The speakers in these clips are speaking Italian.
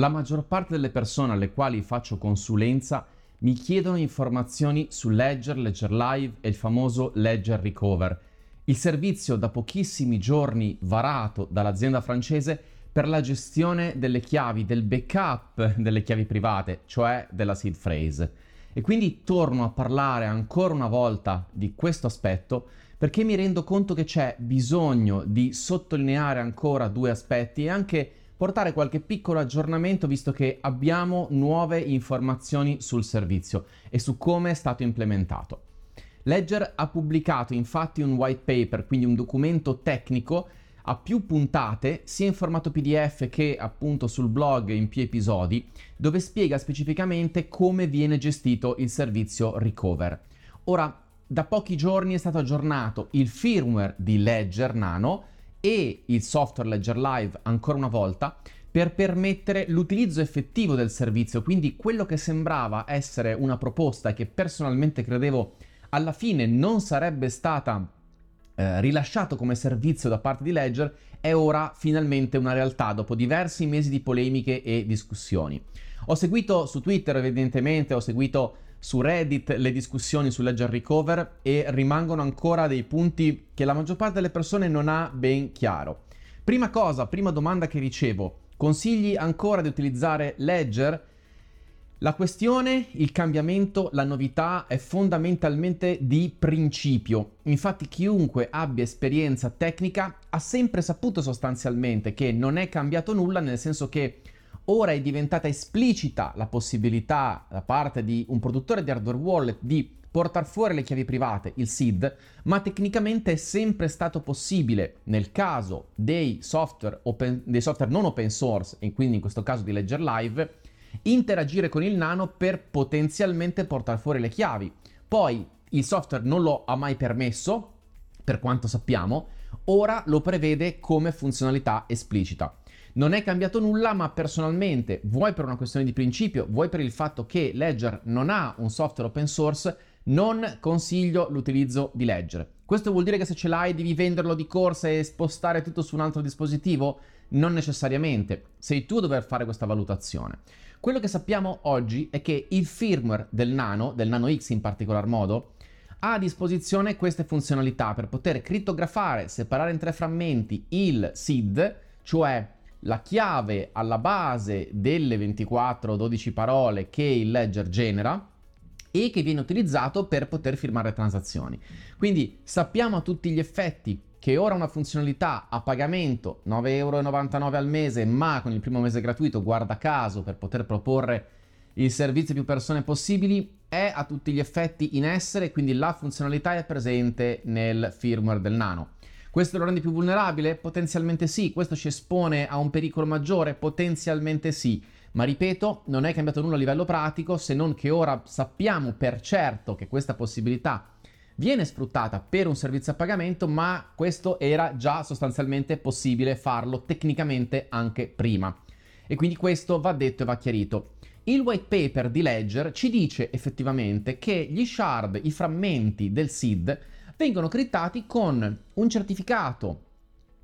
La maggior parte delle persone alle quali faccio consulenza mi chiedono informazioni su Ledger, Ledger Live e il famoso Ledger Recover, il servizio da pochissimi giorni varato dall'azienda francese per la gestione delle chiavi, del backup delle chiavi private, cioè della seed phrase. E quindi torno a parlare ancora una volta di questo aspetto perché mi rendo conto che c'è bisogno di sottolineare ancora due aspetti e anche portare qualche piccolo aggiornamento visto che abbiamo nuove informazioni sul servizio e su come è stato implementato. Ledger ha pubblicato infatti un white paper, quindi un documento tecnico a più puntate, sia in formato PDF che appunto sul blog in più episodi, dove spiega specificamente come viene gestito il servizio Recover. Ora, da pochi giorni è stato aggiornato il firmware di Ledger Nano e il software Ledger Live ancora una volta per permettere l'utilizzo effettivo del servizio, quindi quello che sembrava essere una proposta che personalmente credevo alla fine non sarebbe stata eh, rilasciato come servizio da parte di Ledger è ora finalmente una realtà dopo diversi mesi di polemiche e discussioni. Ho seguito su Twitter evidentemente, ho seguito su Reddit le discussioni su Ledger Recover e rimangono ancora dei punti che la maggior parte delle persone non ha ben chiaro. Prima cosa, prima domanda che ricevo, consigli ancora di utilizzare Ledger? La questione, il cambiamento, la novità è fondamentalmente di principio. Infatti chiunque abbia esperienza tecnica ha sempre saputo sostanzialmente che non è cambiato nulla, nel senso che ora è diventata esplicita la possibilità da parte di un produttore di hardware wallet di portare fuori le chiavi private, il SID, ma tecnicamente è sempre stato possibile nel caso dei software, open, dei software non open source, e quindi in questo caso di Ledger Live, interagire con il nano per potenzialmente portare fuori le chiavi. Poi il software non lo ha mai permesso, per quanto sappiamo, ora lo prevede come funzionalità esplicita. Non è cambiato nulla, ma personalmente, vuoi per una questione di principio, vuoi per il fatto che Ledger non ha un software open source, non consiglio l'utilizzo di Ledger. Questo vuol dire che se ce l'hai devi venderlo di corsa e spostare tutto su un altro dispositivo? Non necessariamente, sei tu a dover fare questa valutazione. Quello che sappiamo oggi è che il firmware del Nano, del Nano X in particolar modo, ha a disposizione queste funzionalità per poter crittografare, separare in tre frammenti il SID, cioè la chiave alla base delle 24 o 12 parole che il ledger genera e che viene utilizzato per poter firmare transazioni. Quindi sappiamo a tutti gli effetti che ora una funzionalità a pagamento 9,99 euro al mese, ma con il primo mese gratuito, guarda caso, per poter proporre il servizio a più persone possibili, è a tutti gli effetti in essere, quindi la funzionalità è presente nel firmware del Nano. Questo lo rende più vulnerabile? Potenzialmente sì. Questo ci espone a un pericolo maggiore? Potenzialmente sì. Ma ripeto, non è cambiato nulla a livello pratico, se non che ora sappiamo per certo che questa possibilità viene sfruttata per un servizio a pagamento, ma questo era già sostanzialmente possibile farlo tecnicamente anche prima. E quindi questo va detto e va chiarito. Il white paper di Ledger ci dice effettivamente che gli shard, i frammenti del SID, vengono crittati con un certificato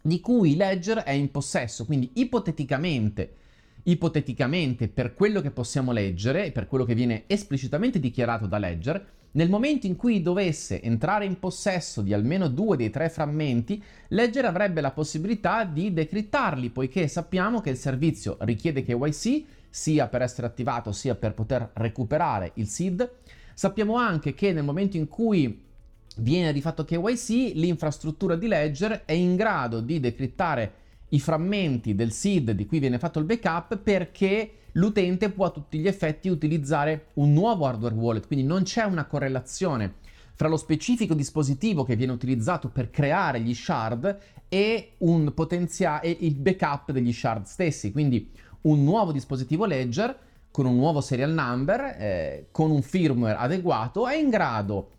di cui Ledger è in possesso, quindi ipoteticamente ipoteticamente per quello che possiamo leggere per quello che viene esplicitamente dichiarato da Ledger, nel momento in cui dovesse entrare in possesso di almeno due dei tre frammenti, Ledger avrebbe la possibilità di decrittarli, poiché sappiamo che il servizio richiede KYC sia per essere attivato sia per poter recuperare il SID. Sappiamo anche che nel momento in cui viene rifatto KYC, l'infrastruttura di Ledger è in grado di decrittare i frammenti del SID di cui viene fatto il backup perché l'utente può a tutti gli effetti utilizzare un nuovo hardware wallet, quindi non c'è una correlazione fra lo specifico dispositivo che viene utilizzato per creare gli shard e, potenzia- e il backup degli shard stessi, quindi un nuovo dispositivo Ledger con un nuovo serial number, eh, con un firmware adeguato, è in grado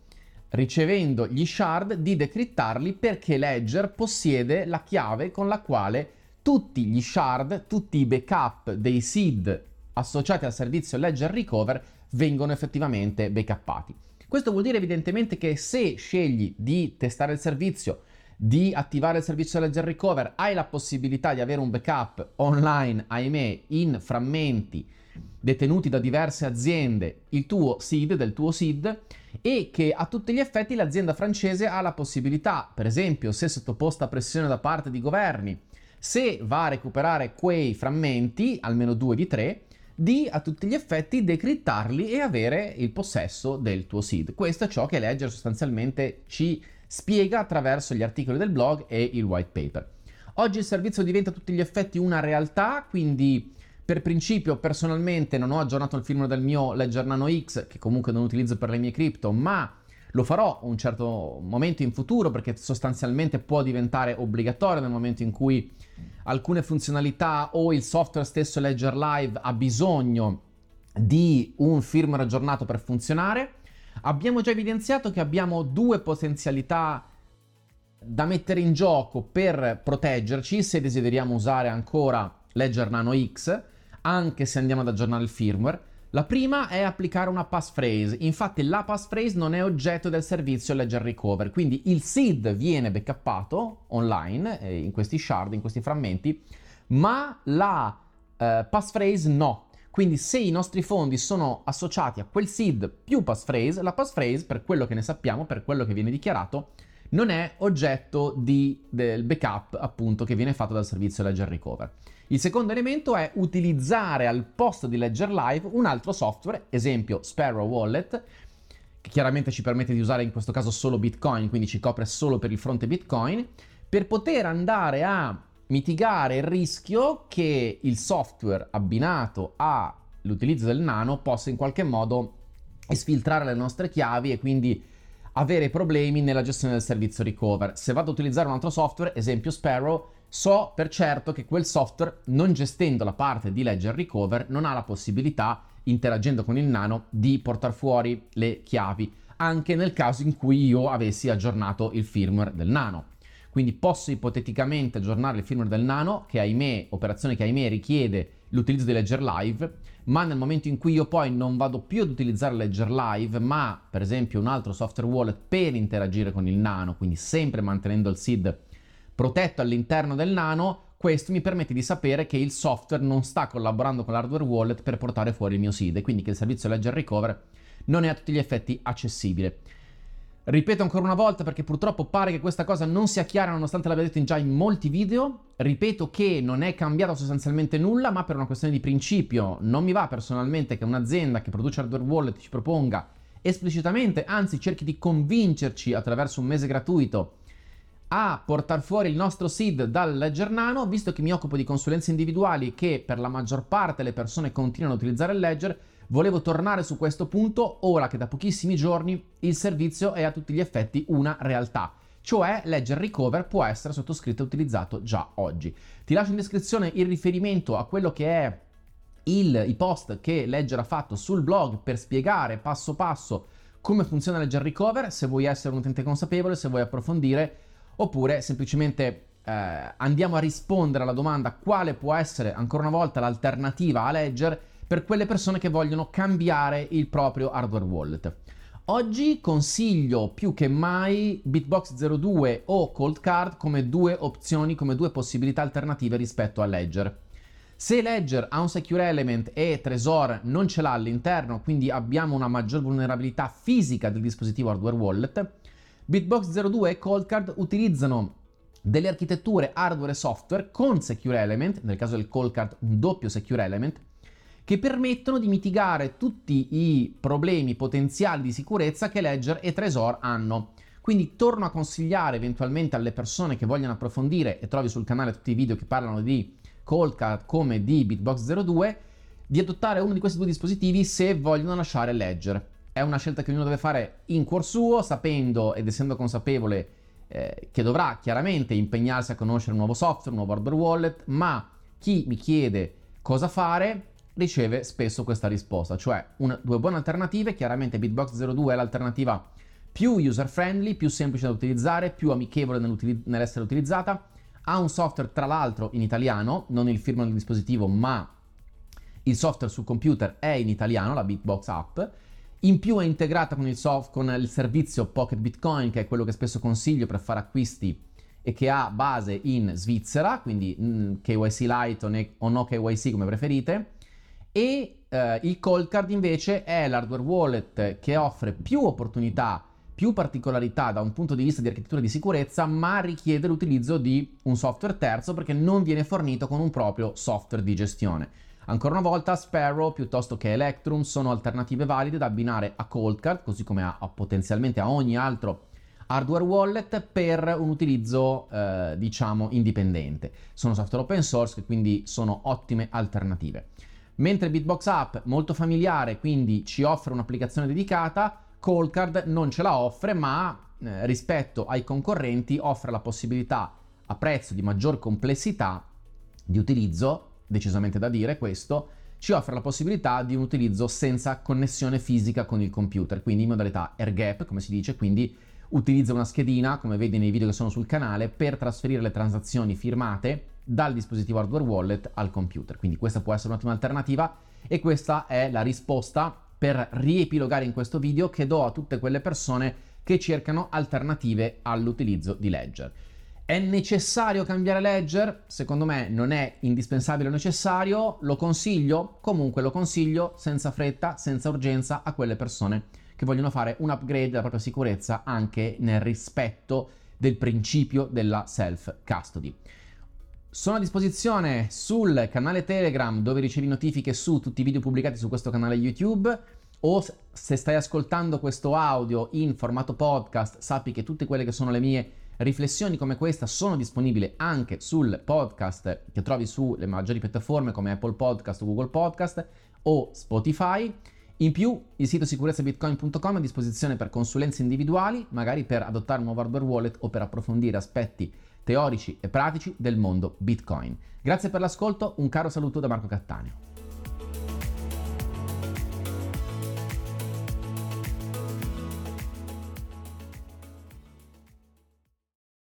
ricevendo gli shard di decrittarli perché Ledger possiede la chiave con la quale tutti gli shard, tutti i backup dei seed associati al servizio Ledger Recover vengono effettivamente backuppati. Questo vuol dire evidentemente che se scegli di testare il servizio di attivare il servizio Ledger Recover, hai la possibilità di avere un backup online, ahimè, in frammenti detenuti da diverse aziende, il tuo SID del tuo SID e che a tutti gli effetti l'azienda francese ha la possibilità, per esempio, se sottoposta a pressione da parte di governi, se va a recuperare quei frammenti, almeno due di tre, di a tutti gli effetti decrittarli e avere il possesso del tuo SID. Questo è ciò che Ledger sostanzialmente ci spiega attraverso gli articoli del blog e il white paper. Oggi il servizio diventa a tutti gli effetti una realtà, quindi per principio, personalmente non ho aggiornato il firmware del mio Ledger Nano X, che comunque non utilizzo per le mie cripto, ma lo farò un certo momento in futuro perché sostanzialmente può diventare obbligatorio nel momento in cui alcune funzionalità o il software stesso Ledger Live ha bisogno di un firmware aggiornato per funzionare. Abbiamo già evidenziato che abbiamo due potenzialità da mettere in gioco per proteggerci se desideriamo usare ancora Ledger Nano X anche se andiamo ad aggiornare il firmware. La prima è applicare una passphrase, infatti la passphrase non è oggetto del servizio Ledger Recover, quindi il SID viene backuppato online eh, in questi shard, in questi frammenti, ma la eh, passphrase no. Quindi se i nostri fondi sono associati a quel SID più passphrase, la passphrase, per quello che ne sappiamo, per quello che viene dichiarato, non è oggetto di, del backup appunto che viene fatto dal servizio Ledger Recover. Il secondo elemento è utilizzare al posto di Ledger Live un altro software, esempio Sparrow Wallet, che chiaramente ci permette di usare in questo caso solo Bitcoin, quindi ci copre solo per il fronte Bitcoin, per poter andare a mitigare il rischio che il software abbinato all'utilizzo del nano possa in qualche modo esfiltrare le nostre chiavi e quindi avere problemi nella gestione del servizio recover. Se vado ad utilizzare un altro software, esempio Sparrow, so per certo che quel software, non gestendo la parte di Ledger Recover, non ha la possibilità, interagendo con il nano, di portare fuori le chiavi, anche nel caso in cui io avessi aggiornato il firmware del nano. Quindi posso ipoteticamente aggiornare il firmware del nano, che ahimè, operazione che ahimè richiede l'utilizzo di Ledger Live, ma nel momento in cui io poi non vado più ad utilizzare Ledger Live, ma per esempio un altro software wallet per interagire con il nano, quindi sempre mantenendo il SID protetto all'interno del nano, questo mi permette di sapere che il software non sta collaborando con l'hardware wallet per portare fuori il mio SID e quindi che il servizio Ledger Recover non è a tutti gli effetti accessibile. Ripeto ancora una volta perché purtroppo pare che questa cosa non sia chiara nonostante l'abbia detto già in molti video. Ripeto che non è cambiato sostanzialmente nulla, ma per una questione di principio non mi va personalmente che un'azienda che produce hardware wallet ci proponga esplicitamente, anzi cerchi di convincerci attraverso un mese gratuito a portare fuori il nostro SID dal Ledger Nano, visto che mi occupo di consulenze individuali che per la maggior parte le persone continuano a utilizzare il Ledger, volevo tornare su questo punto ora che da pochissimi giorni il servizio è a tutti gli effetti una realtà. Cioè Ledger Recover può essere sottoscritto e utilizzato già oggi. Ti lascio in descrizione il riferimento a quello che è il, i post che Ledger ha fatto sul blog per spiegare passo passo come funziona Ledger Recover, se vuoi essere un utente consapevole, se vuoi approfondire oppure semplicemente eh, andiamo a rispondere alla domanda quale può essere ancora una volta l'alternativa a Ledger per quelle persone che vogliono cambiare il proprio hardware wallet. Oggi consiglio più che mai Bitbox 02 o Cold Card come due opzioni, come due possibilità alternative rispetto a Ledger. Se Ledger ha un secure element e Trezor non ce l'ha all'interno, quindi abbiamo una maggior vulnerabilità fisica del dispositivo hardware wallet, Bitbox 02 e Coldcard utilizzano delle architetture hardware e software con Secure Element, nel caso del Coldcard un doppio Secure Element, che permettono di mitigare tutti i problemi potenziali di sicurezza che Ledger e Trezor hanno. Quindi torno a consigliare eventualmente alle persone che vogliono approfondire e trovi sul canale tutti i video che parlano di Coldcard come di Bitbox 02 di adottare uno di questi due dispositivi se vogliono lasciare Ledger è una scelta che ognuno deve fare in cuor suo, sapendo ed essendo consapevole eh, che dovrà chiaramente impegnarsi a conoscere un nuovo software, un nuovo hardware wallet, ma chi mi chiede cosa fare riceve spesso questa risposta, cioè una, due buone alternative, chiaramente Bitbox 02 è l'alternativa più user friendly, più semplice da utilizzare, più amichevole nell'essere utilizzata, ha un software tra l'altro in italiano, non il firmware del dispositivo, ma il software sul computer è in italiano, la Bitbox app, in più è integrata con il, soft, con il servizio Pocket Bitcoin, che è quello che spesso consiglio per fare acquisti e che ha base in Svizzera, quindi mm, KYC Lite o, ne- o, no KYC come preferite, e eh, il Cold Card invece è l'hardware wallet che offre più opportunità, più particolarità da un punto di vista di architettura di sicurezza, ma richiede l'utilizzo di un software terzo perché non viene fornito con un proprio software di gestione. Ancora una volta Sparrow piuttosto che Electrum sono alternative valide da abbinare a Coldcard, così come a, a potenzialmente a ogni altro hardware wallet per un utilizzo eh, diciamo indipendente. Sono software open source quindi sono ottime alternative. Mentre Bitbox App molto familiare, quindi ci offre un'applicazione dedicata, Coldcard non ce la offre, ma eh, rispetto ai concorrenti offre la possibilità a prezzo di maggior complessità di utilizzo, decisamente da dire questo, ci offre la possibilità di un utilizzo senza connessione fisica con il computer, quindi in modalità air gap, come si dice, quindi utilizza una schedina, come vedi nei video che sono sul canale, per trasferire le transazioni firmate dal dispositivo hardware wallet al computer. Quindi questa può essere un'ottima alternativa e questa è la risposta per riepilogare in questo video che do a tutte quelle persone che cercano alternative all'utilizzo di Ledger. È necessario cambiare Ledger? Secondo me non è indispensabile o necessario, lo consiglio, comunque lo consiglio senza fretta, senza urgenza a quelle persone che vogliono fare un upgrade della propria sicurezza anche nel rispetto del principio della self-custody. Sono a disposizione sul canale Telegram dove ricevi notifiche su tutti i video pubblicati su questo canale YouTube o se stai ascoltando questo audio in formato podcast sappi che tutte quelle che sono le mie riflessioni come questa sono disponibili anche sul podcast che trovi sulle maggiori piattaforme come Apple Podcast Google Podcast o Spotify. In più, il sito sicurezzaBitcoin.com è a disposizione per consulenze individuali, magari per adottare un nuovo hardware wallet o per approfondire aspetti teorici e pratici del mondo Bitcoin. Grazie per l'ascolto, un caro saluto da Marco Cattaneo.